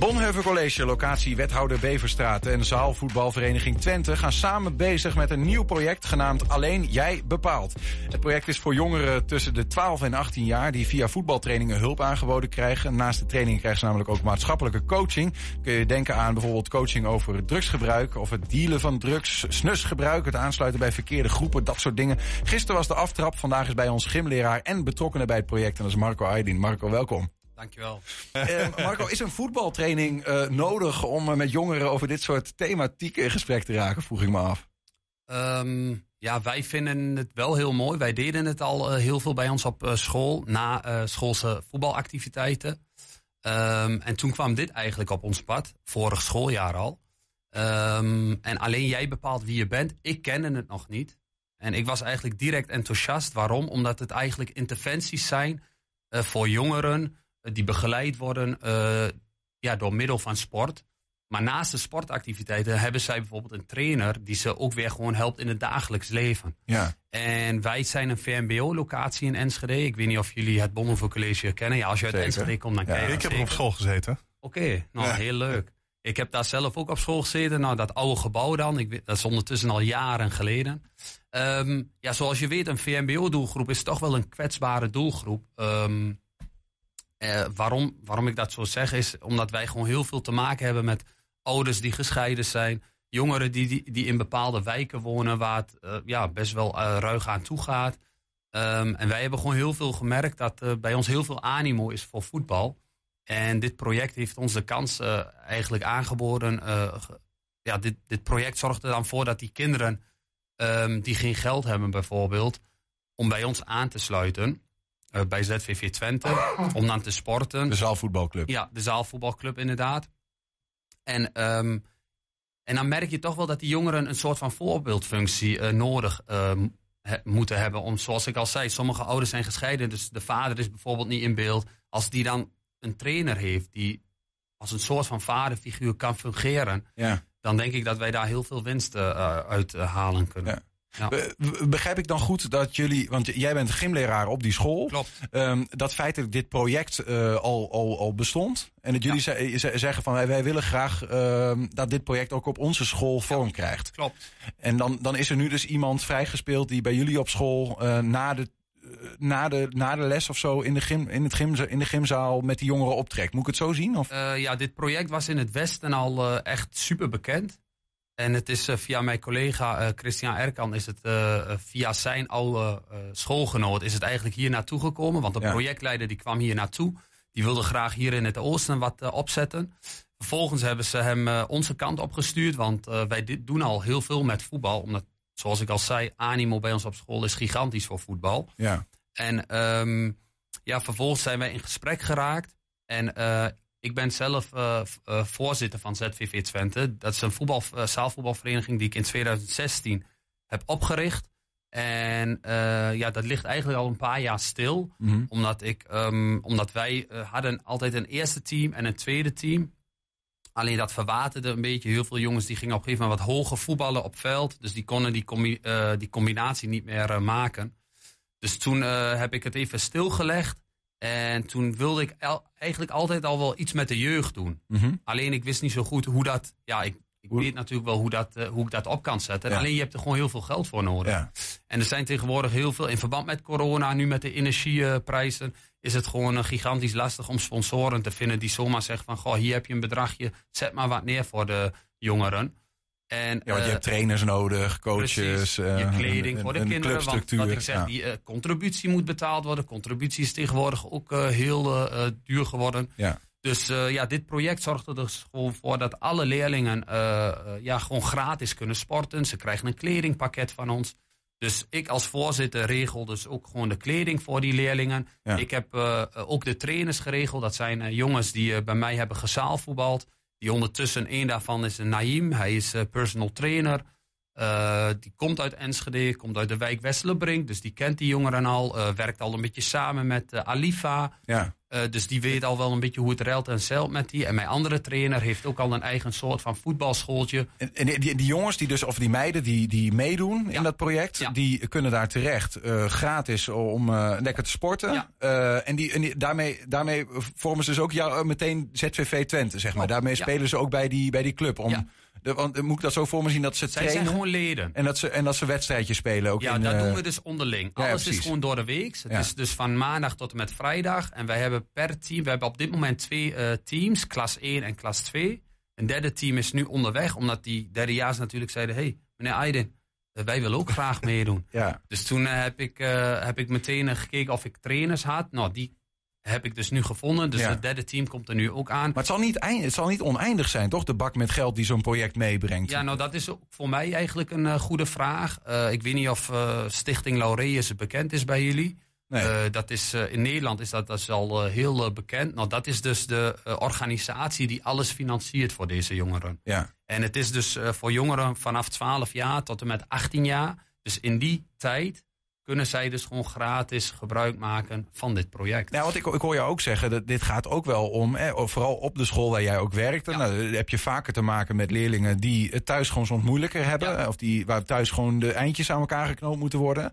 Bonheuvel College, locatie wethouder Beverstraat en zaalvoetbalvereniging Twente gaan samen bezig met een nieuw project genaamd Alleen Jij Bepaalt. Het project is voor jongeren tussen de 12 en 18 jaar die via voetbaltrainingen hulp aangeboden krijgen. Naast de trainingen krijgen ze namelijk ook maatschappelijke coaching. Kun je denken aan bijvoorbeeld coaching over drugsgebruik of het dealen van drugs, snusgebruik, het aansluiten bij verkeerde groepen, dat soort dingen. Gisteren was de aftrap, vandaag is bij ons gymleraar en betrokkenen bij het project en dat is Marco Aydin. Marco, welkom. Dankjewel. Uh, Marco, is een voetbaltraining uh, nodig om uh, met jongeren over dit soort thematieken in gesprek te raken, vroeg ik me af. Um, ja, wij vinden het wel heel mooi. Wij deden het al heel veel bij ons op school, na schoolse voetbalactiviteiten. Um, en toen kwam dit eigenlijk op ons pad, vorig schooljaar al. Um, en alleen jij bepaalt wie je bent. Ik kende het nog niet. En ik was eigenlijk direct enthousiast. Waarom? Omdat het eigenlijk interventies zijn voor jongeren die begeleid worden uh, ja, door middel van sport. Maar naast de sportactiviteiten hebben zij bijvoorbeeld een trainer die ze ook weer gewoon helpt in het dagelijks leven. Ja. En wij zijn een VMBO-locatie in Enschede. Ik weet niet of jullie het Bonhoeffer College kennen. Ja, als je uit Zeker. Enschede komt, dan Ja. ken je Ik heb er op school gezeten. Oké, nou Ja. heel leuk. Ik heb daar zelf ook op school gezeten. Nou, dat oude gebouw dan. Ik weet, dat is ondertussen al jaren geleden. Ehm, ja, zoals je weet, een VMBO-doelgroep is toch wel een kwetsbare doelgroep. Ehm, eh, waarom, waarom ik dat zo zeg is omdat wij gewoon heel veel te maken hebben met ouders die gescheiden zijn. Jongeren die, die, in bepaalde wijken wonen waar het eh, ja, best wel eh, ruig aan toe gaat. Ehm, en wij hebben gewoon heel veel gemerkt dat bij ons heel veel animo is voor voetbal. En dit project heeft ons de kans eigenlijk aangeboden. ge- ja, dit, dit project zorgt er dan voor dat die kinderen ehm, die geen geld hebben bijvoorbeeld, om bij ons aan te sluiten. Eh, bij ZVV Twente, om dan te sporten. De zaalvoetbalclub. Ja, de zaalvoetbalclub inderdaad. En, ehm, en dan merk je toch wel dat die jongeren een soort van voorbeeldfunctie eh, nodig ehm, he- moeten hebben. Om, zoals ik al zei, sommige ouders zijn gescheiden, dus de vader is bijvoorbeeld niet in beeld. Als die dan een trainer heeft die als een soort van vaderfiguur kan fungeren, Ja. dan denk ik dat wij daar heel veel winst eh, uit halen kunnen. Ja. Ja. Be- be- Begrijp ik dan goed dat jullie, want jij bent gymleraar op die school. Klopt. Ehm, dat feitelijk dit project eh, al, al, al bestond. En dat jullie ze- ze- zeggen van wij, wij willen graag ehm, dat dit project ook op onze school vorm krijgt. Klopt. En dan, dan is er nu dus iemand vrijgespeeld die bij jullie op school eh, na, de, eh, na, de, na de les of zo in de, gym, in, het gym, in de gymzaal met die jongeren optrekt. Moet ik het zo zien? Of? Eh, ja, dit project was in het Westen al echt super bekend. En het is eh, via mijn collega eh, Christian Erkan, is het eh, via zijn oude schoolgenoot, is het eigenlijk hier naartoe gekomen. Want de Ja. projectleider die kwam hier naartoe. Die wilde graag hier in het oosten wat opzetten. Vervolgens hebben ze hem onze kant opgestuurd. Want wij doen al heel veel met voetbal. Omdat, zoals ik al zei, animo bij ons op school is gigantisch voor voetbal. Ja. En ehm, ja, vervolgens zijn wij in gesprek geraakt. En eh, ik ben zelf eh, eh, voorzitter van ZVV Twente. Dat is een voetbal, eh, zaalvoetbalvereniging die ik in 2016 heb opgericht. En ja, dat ligt eigenlijk al een paar jaar stil. Mhm. Omdat, ik, ehm, omdat wij hadden altijd een eerste team en een tweede team. Alleen dat verwaterde een beetje. Heel veel jongens die gingen op een gegeven moment wat hoger voetballen op veld. Dus die konden die, combi- die combinatie niet meer maken. Dus toen heb ik het even stilgelegd. En toen wilde ik eigenlijk altijd al wel iets met de jeugd doen. Mhm. Alleen ik wist niet zo goed hoe dat. Ja, ik, ik weet natuurlijk wel hoe, dat, eh, hoe ik dat op kan zetten. Ja. Alleen je hebt er gewoon heel veel geld voor nodig. Ja. En er zijn tegenwoordig heel veel, in verband met corona, nu met de energieprijzen, is het gewoon eh, gigantisch lastig om sponsoren te vinden die zomaar zeggen van, goh, hier heb je een bedragje, zet maar wat neer voor de jongeren. En, Ja, want je eh, hebt trainers nodig, coaches, Precies, eh, je kleding een- voor de een kinderen. Want wat ik zeg, Ja. die eh, contributie moet betaald worden. Contributie is tegenwoordig ook eh, heel eh, eh, duur geworden. Ja. Dus eh, ja, dit project zorgt er dus gewoon voor dat alle leerlingen eh, eh, ja, gewoon gratis kunnen sporten. Ze krijgen een kledingpakket van ons. Dus ik als voorzitter regel dus ook gewoon de kleding voor die leerlingen. Ja. Ik heb eh, ook de trainers geregeld. Dat zijn eh, jongens die eh, bij mij hebben gezaalvoetbald. Die ondertussen, één daarvan is een Naïm. Hij is eh, personal trainer. Eh, die komt uit Enschede, komt uit de wijk Westelenbrink. Dus die kent die jongeren al. eh, werkt al een beetje samen met Alifa. Ja. Uh, dus die weet al wel een beetje hoe het ruilt en zeilt met die. En mijn andere trainer heeft ook al een eigen soort van voetbalschooltje. En, en die, die, jongens, die dus, of die meiden die, die meedoen ja. in dat project, ja. die kunnen daar terecht uh, gratis om uh, lekker te sporten. Ja. en die, en die, daarmee, daarmee vormen ze dus ook jou, meteen ZVV Twente, zeg maar. Daarmee spelen ze ook bij die, bij die club. Om, de, want moet ik dat zo voor me zien dat ze Zij trainen? zijn gewoon leden. En dat ze, en dat ze wedstrijdjes spelen ook Ja, in, dat uh, doen we dus onderling. Alles is gewoon door de week. Het is dus van maandag tot en met vrijdag. En wij hebben per team, we hebben op dit moment twee uh, teams, klas 1 en klas 2. Een derde team is nu onderweg, omdat die derdejaars natuurlijk zeiden... hey, meneer Aydin, uh, wij willen ook graag meedoen. Ja. Dus toen heb, ik, heb ik meteen gekeken of ik trainers had. Nou, die heb ik dus nu gevonden. Dus Ja. het derde team komt er nu ook aan. Maar het zal, niet eind, het zal niet oneindig zijn, toch? De bak met geld die zo'n project meebrengt. Ja, nou dat is voor mij eigenlijk een uh, goede vraag. Uh, ik weet niet of uh, Stichting Laureus bekend is bij jullie. Nee. dat is, in Nederland is dat, dat is al heel bekend. Nou, dat is dus de organisatie die alles financiert voor deze jongeren. Ja. En het is dus voor jongeren vanaf 12 jaar tot en met 18 jaar. Dus in die tijd kunnen zij dus gewoon gratis gebruik maken van dit project. Nou, want ik, ik hoor jou ook zeggen, dat dit gaat ook wel om, eh, vooral op de school waar jij ook werkte, Ja. nou, dan heb je vaker te maken met leerlingen die het thuis gewoon soms moeilijker hebben, Ja. of die, waar thuis gewoon de eindjes aan elkaar geknoopt moeten worden.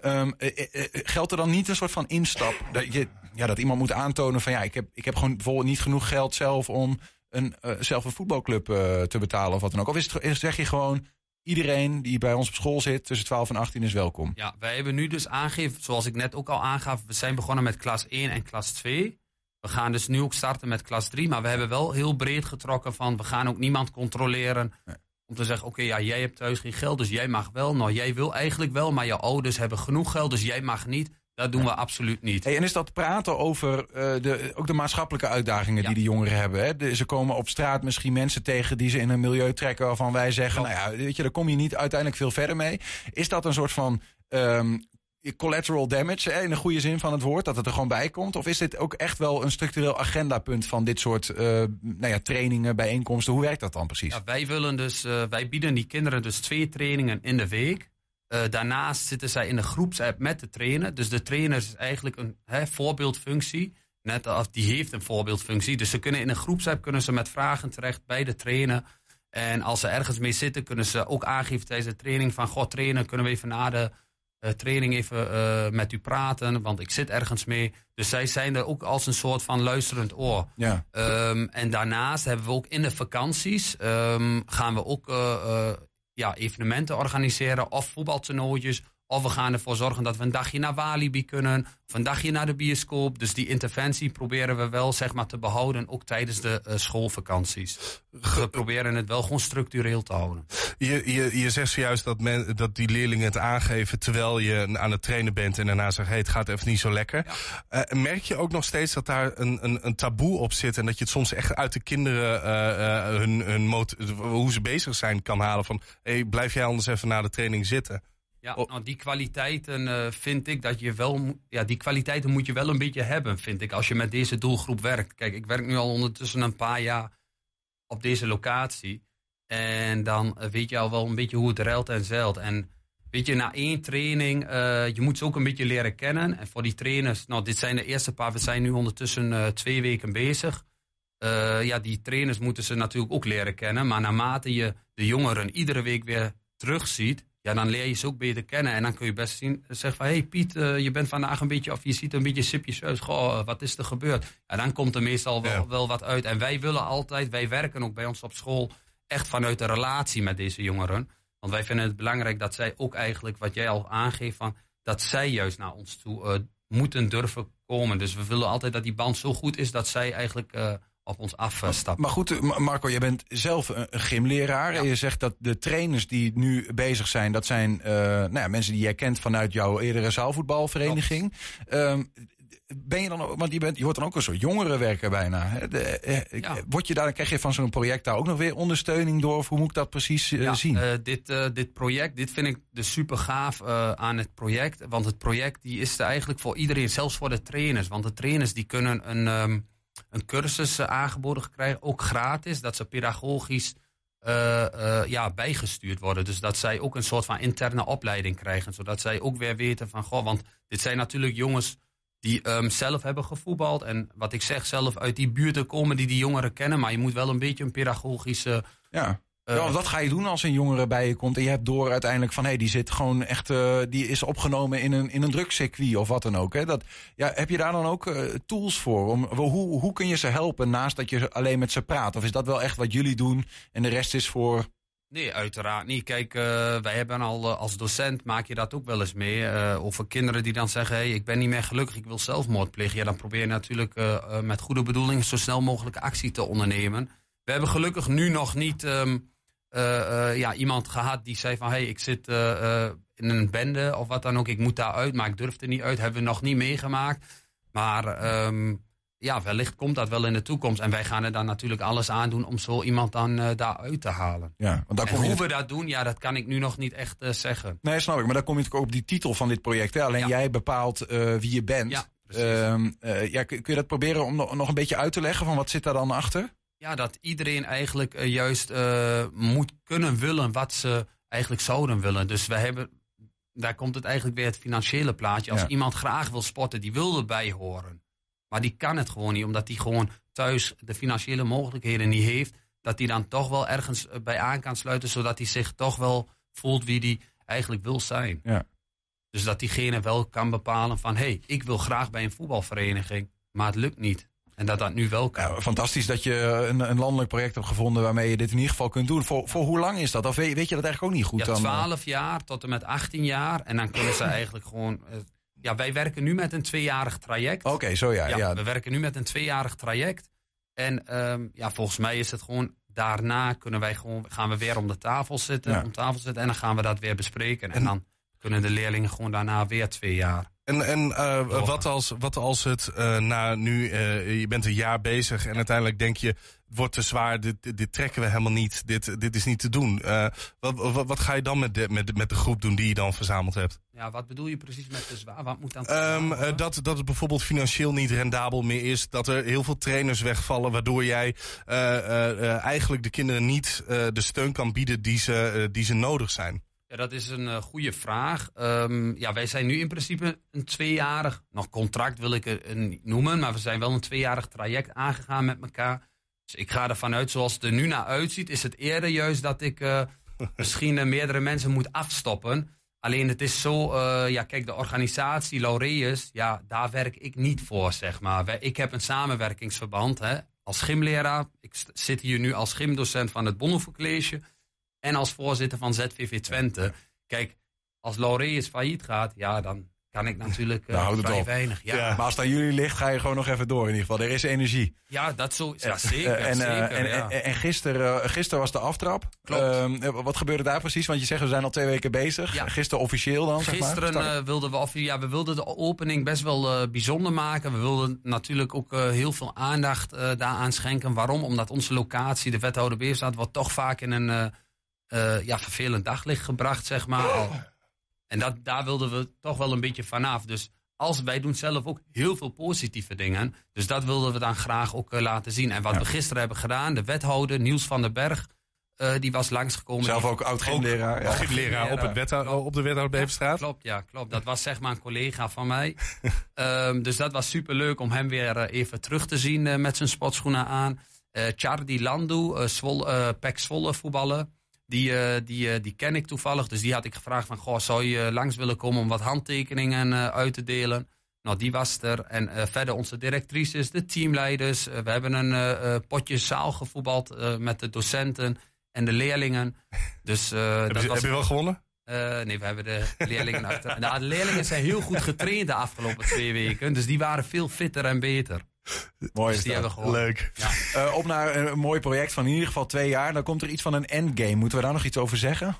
Ehm, eh, eh, eh, geldt er dan niet een soort van instap, dat, je, ja, dat iemand moet aantonen van ja, ik heb, ik heb gewoon bijvoorbeeld niet genoeg geld zelf om een, zelf een voetbalclub te betalen of wat dan ook? Of is het, is- zeg je gewoon, iedereen die bij ons op school zit tussen 12 en 18 is welkom? Ja, wij hebben nu dus aangegeven, zoals ik net ook al aangaf, we zijn begonnen met klas 1 en klas 2. We gaan dus nu ook starten met klas 3, maar we hebben wel heel breed getrokken van we gaan ook niemand controleren. Nee. Om te zeggen, oké, ja, jij hebt thuis geen geld, dus jij mag wel. Nou, jij wil eigenlijk wel, maar je ouders hebben genoeg geld, dus jij mag niet. Dat doen we absoluut niet. Hey, en is dat praten over eh, de, ook de maatschappelijke uitdagingen Ja. die de jongeren hebben? Hè? De- ze komen op straat misschien mensen tegen die ze in een milieu trekken waarvan wij zeggen, Klopt. nou ja, weet je, daar kom je niet uiteindelijk veel verder mee. Is dat een soort van ehm, collateral damage, hè, in de goede zin van het woord, dat het er gewoon bij komt? Of is dit ook echt wel een structureel agendapunt van dit soort eh, nou ja, trainingen, bijeenkomsten? Hoe werkt dat dan precies? Ja, wij, willen dus, eh, wij bieden die kinderen dus twee trainingen in de week. Eh, daarnaast zitten zij in een groepsapp met de trainer. Dus de trainer is eigenlijk een hè, voorbeeldfunctie. Net als die heeft een voorbeeldfunctie. Dus ze kunnen in een groepsapp kunnen ze met vragen terecht bij de trainer. En als ze ergens mee zitten, kunnen ze ook aangeven tijdens de training van... Goh, trainer, kunnen we even na de eh, training even eh, met u praten? Want ik zit ergens mee. Dus zij zijn er ook als een soort van luisterend oor. Ja. Ehm, en daarnaast hebben we ook in de vakanties ehm, gaan we ook ja, evenementen organiseren of voetbaltoernooitjes. Of we gaan ervoor zorgen dat we een dagje naar Walibi kunnen. Of een dagje naar de bioscoop. Dus die interventie proberen we wel zeg maar, te behouden. Ook tijdens de eh, schoolvakanties. We proberen het wel gewoon structureel te houden. Je, je, je zegt zojuist dat, men, dat die leerlingen het aangeven terwijl je aan het trainen bent en daarna zegt, hey, het gaat even niet zo lekker. Eh, merk je ook nog steeds dat daar een, een, een taboe op zit en dat je het soms echt uit de kinderen eh, eh, hun, hun mot- hoe ze bezig zijn kan halen van, hey, blijf jij anders even na de training zitten? Ja, nou, die kwaliteiten vind ik dat je wel. Ja, die kwaliteiten moet je wel een beetje hebben, vind ik, als je met deze doelgroep werkt. Kijk, ik werk nu al ondertussen een paar jaar op deze locatie. En dan weet je al wel een beetje hoe het ruilt en zeilt. En weet je, na één training, eh, je moet ze ook een beetje leren kennen. En voor die trainers, nou, dit zijn de eerste paar, we zijn nu ondertussen eh, twee weken bezig. Eh, ja, die trainers moeten ze natuurlijk ook leren kennen. Maar naarmate je de jongeren iedere week weer terugziet, ja, dan leer je ze ook beter kennen. En dan kun je best zien, zeggen van, hé hey Piet, je bent vandaag een beetje, of je ziet een beetje sipjes uit. Goh, wat is er gebeurd? Ja, dan komt er meestal wel, Ja. wel wat uit. En wij willen altijd, wij werken ook bij ons op school echt vanuit de relatie met deze jongeren. Want wij vinden het belangrijk dat zij ook eigenlijk, wat jij al aangeeft, van, dat zij juist naar ons toe eh, moeten durven komen. Dus we willen altijd dat die band zo goed is dat zij eigenlijk eh, op ons afstappen. Maar goed, Ma- Marco, je bent zelf een gymleraar. Ja. En je zegt dat de trainers die nu bezig zijn, dat zijn eh, nou ja, mensen die jij kent vanuit jouw eerdere zaalvoetbalvereniging. Ehm, ben je dan ook, want je, bent, je wordt dan ook een soort jongerenwerker bijna. Hè? De, eh, Ja. Word je daar, krijg je van zo'n project daar ook nog weer ondersteuning door? Of hoe moet ik dat precies eh, Ja, zien? eh, dit, eh, dit project, dit vind ik dus super gaaf eh, aan het project. Want het project die is er eigenlijk voor iedereen, zelfs voor de trainers. Want de trainers die kunnen een, ehm, een cursus eh, aangeboden krijgen, ook gratis. Dat ze pedagogisch eh, eh, ja, bijgestuurd worden. Dus dat zij ook een soort van interne opleiding krijgen. Zodat zij ook weer weten van, goh, want dit zijn natuurlijk jongens die ehm, zelf hebben gevoetbald. En wat ik zeg, zelf uit die buurten komen die die jongeren kennen. Maar je moet wel een beetje een pedagogische... Ja. ja, wat ga je doen als een jongere bij je komt en je hebt door uiteindelijk van hé, hey, die zit gewoon echt, uh, die is opgenomen in een, in een drugscircuit of wat dan ook. Hè? Dat, ja, heb je daar dan ook uh, tools voor? Om, hoe, hoe kun je ze helpen naast dat je alleen met ze praat? Of is dat wel echt wat jullie doen en de rest is voor Nee, uiteraard niet. Kijk, uh, wij hebben al als docent maak je dat ook wel eens mee. Uh, over kinderen die dan zeggen: hey, ik ben niet meer gelukkig, ik wil zelfmoord plegen. Ja, dan probeer je natuurlijk met goede bedoelingen zo snel mogelijk actie te ondernemen. We hebben gelukkig nu nog niet um, ja, iemand gehad die zei van hey, ik zit in een bende of wat dan ook, ik moet daar uit, maar ik durf er niet uit. Hebben we nog niet meegemaakt. Maar um, ja, wellicht komt dat wel in de toekomst. En wij gaan er dan natuurlijk alles aan doen om zo iemand dan uh, daaruit te halen. Ja, want en hoe we dat doen, ja, dat kan ik nu nog niet echt uh, zeggen. Nee, snap ik. Maar dan kom je natuurlijk op die titel van dit project. Hè? Alleen ja. jij bepaalt uh, wie je bent. Ja, uh, ja, kun je dat proberen om nog een beetje uit te leggen? Van wat zit daar dan achter? Ja, dat iedereen eigenlijk juist moet kunnen willen wat ze eigenlijk zouden willen. Dus we hebben, daar komt het eigenlijk weer het financiële plaatje. Als ja. iemand graag wil sporten, die wil erbij horen. Maar die kan het gewoon niet, omdat hij gewoon thuis de financiële mogelijkheden niet heeft. Dat hij dan toch wel ergens bij aan kan sluiten, zodat hij zich toch wel voelt wie hij eigenlijk wil zijn. Ja. Dus dat diegene wel kan bepalen van, hé, hey, ik wil graag bij een voetbalvereniging, maar het lukt niet. En dat dat nu wel kan. Ja, fantastisch dat je een, een, landelijk project hebt gevonden waarmee je dit in ieder geval kunt doen. Voor, voor hoe lang is dat? Of weet, weet je dat eigenlijk ook niet goed? Ja, 12 jaar tot en met 18 jaar. En dan kunnen ze eigenlijk gewoon ja, wij werken nu met een tweejarig traject. Oké, okay, zo ja, ja, ja, We werken nu met een tweejarig traject. En um, ja, volgens mij is het gewoon daarna kunnen wij gewoon, gaan we weer om de tafel zitten, ja. om tafel zitten en dan gaan we dat weer bespreken. En, en dan kunnen de leerlingen gewoon daarna weer twee jaar. En, en uh, wat, als, wat als het uh, na nu, uh, je bent een jaar bezig en uiteindelijk denk je, wordt te zwaar, dit, dit trekken we helemaal niet, dit, dit is niet te doen. wat, wat, wat, ga je dan met de, met, met de groep doen die je dan verzameld hebt? Ja, wat bedoel je precies met te zwaar? Wat moet dan um, dat, dat het bijvoorbeeld financieel niet rendabel meer is, dat er heel veel trainers wegvallen, waardoor jij eigenlijk de kinderen niet de steun kan bieden die ze, die ze nodig zijn. Ja, dat is een uh, goede vraag. Um, ja, wij zijn nu in principe een tweejarig, nog contract wil ik het niet noemen, maar we zijn wel een tweejarig traject aangegaan met elkaar. Dus ik ga ervan uit, zoals het er nu naar uitziet, is het eerder juist dat ik uh, misschien uh, meerdere mensen moet afstoppen. Alleen het is zo, ja kijk, de organisatie Laureus, ja, daar werk ik niet voor, zeg maar. Ik heb een samenwerkingsverband, hè, als gymleraar. Ik zit hier nu als gymdocent van het Bonhoeffer College en als voorzitter van ZVV Twente. Kijk, als Laureus failliet gaat, ja, dan kan ik natuurlijk uh, vrij weinig. Ja. ja. Maar als het aan jullie ligt, ga je gewoon nog even door in ieder geval. Er is energie. Ja, dat zo, ja, zeker. en, zeker, en, ja. en, en gisteren, uh, gisteren was de aftrap. Klopt. Uh, wat gebeurde daar precies? Want je zegt, we zijn al twee weken bezig. Gisteren officieel dan, Gisteren zeg maar. wilden we, of, ja, we wilden de opening best wel bijzonder maken. We wilden natuurlijk ook heel veel aandacht daaraan schenken. Waarom? Omdat onze locatie, de wethouder Beerstaat, wordt toch vaak in een uh, ja, vervelend daglicht gebracht, zeg maar. Al. En dat, daar wilden we toch wel een beetje vanaf. Dus als wij doen zelf ook heel veel positieve dingen. Dus dat wilden we dan graag ook uh, laten zien. En wat ja. we gisteren hebben gedaan, de wethouder Niels van den Berg, uh, die was langsgekomen. Zelf ook oud gymleraar. Ja. Gymleraar op, het op de wethouder Beverstraat. Ja, klopt, ja, klopt. Dat was zeg maar een collega van mij. um, dus dat was super leuk om hem weer even terug te zien met zijn sportschoenen aan. Chardy Landu, Pek Zwolle voetballen. Die, uh, die, uh, die ken ik toevallig. Dus die had ik gevraagd van, goh, zou je langs willen komen om wat handtekeningen uit te delen? Nou, die was er. En verder onze directrices, de teamleiders. we hebben een potje zaal gevoetbald met de docenten en de leerlingen. Dus, heb, dat je, was... heb je wel gewonnen? nee, we hebben de leerlingen achter. Nou, de leerlingen zijn heel goed getraind de afgelopen twee weken. Dus die waren veel fitter en beter. Mooi dus gewoon. Leuk. Ja. Uh, op naar een mooi project van in ieder geval twee jaar. Dan komt er iets van een endgame. Moeten we daar nog iets over zeggen?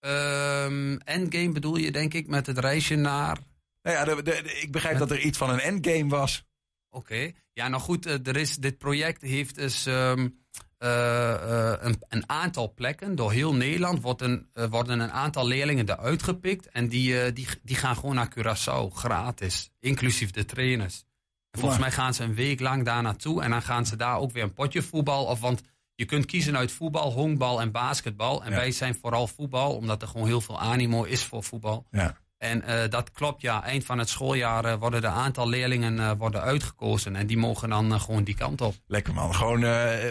Um, endgame bedoel je denk ik met het reisje naar... Nou ja, de, de, de, ik begrijp met... dat er iets van een endgame was. Oké. Okay. Ja, nou goed. Er is, dit project heeft dus... Um, uh, een, een, aantal plekken door heel Nederland wordt een, worden een aantal leerlingen eruit gepikt. En die, die, die gaan gewoon naar Curaçao, gratis. Inclusief de trainers. Volgens mij gaan ze een week lang daar naartoe en dan gaan ze daar ook weer een potje voetbal. Of, want je kunt kiezen uit voetbal, honkbal en basketbal. En Ja. wij zijn vooral voetbal, omdat er gewoon heel veel animo is voor voetbal. Ja. En uh, dat klopt, ja. Eind van het schooljaar uh, worden de aantal leerlingen uh, worden uitgekozen. En die mogen dan gewoon die kant op. Lekker man. Gewoon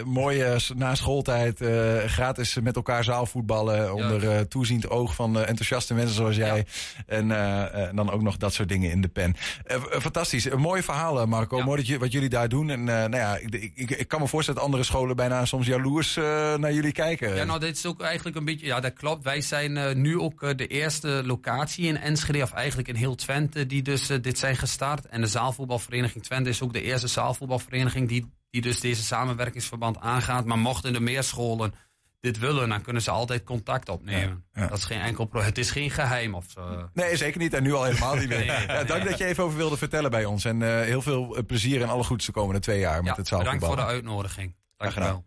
mooie na schooltijd gratis met elkaar zaalvoetballen. Onder toeziend oog van enthousiaste mensen zoals jij. Ja. En dan ook nog dat soort dingen in de pen. fantastisch. Een mooie verhalen, Marco. Ja. Mooi dat je, wat jullie daar doen. En nou ja, ik, ik, ik, kan me voorstellen dat andere scholen bijna soms jaloers naar jullie kijken. Ja, nou, dit is ook eigenlijk een beetje... Ja, dat klopt. Wij zijn nu ook de eerste locatie in Enschede, of eigenlijk in heel Twente, die dus dit zijn gestart. En de zaalvoetbalvereniging Twente is ook de eerste zaalvoetbalvereniging die, die dus deze samenwerkingsverband aangaat. Maar mochten de meer scholen dit willen, dan kunnen ze altijd contact opnemen. Dat is geen enkel probleem. Het is geen geheim of zo. Nee, zeker niet. En nu al helemaal niet meer. ja, dank dat je even over wilde vertellen bij ons. En heel veel plezier en alle goeds de komende twee jaar met het zaalvoetbal. Bedankt voor de uitnodiging. Dank je wel.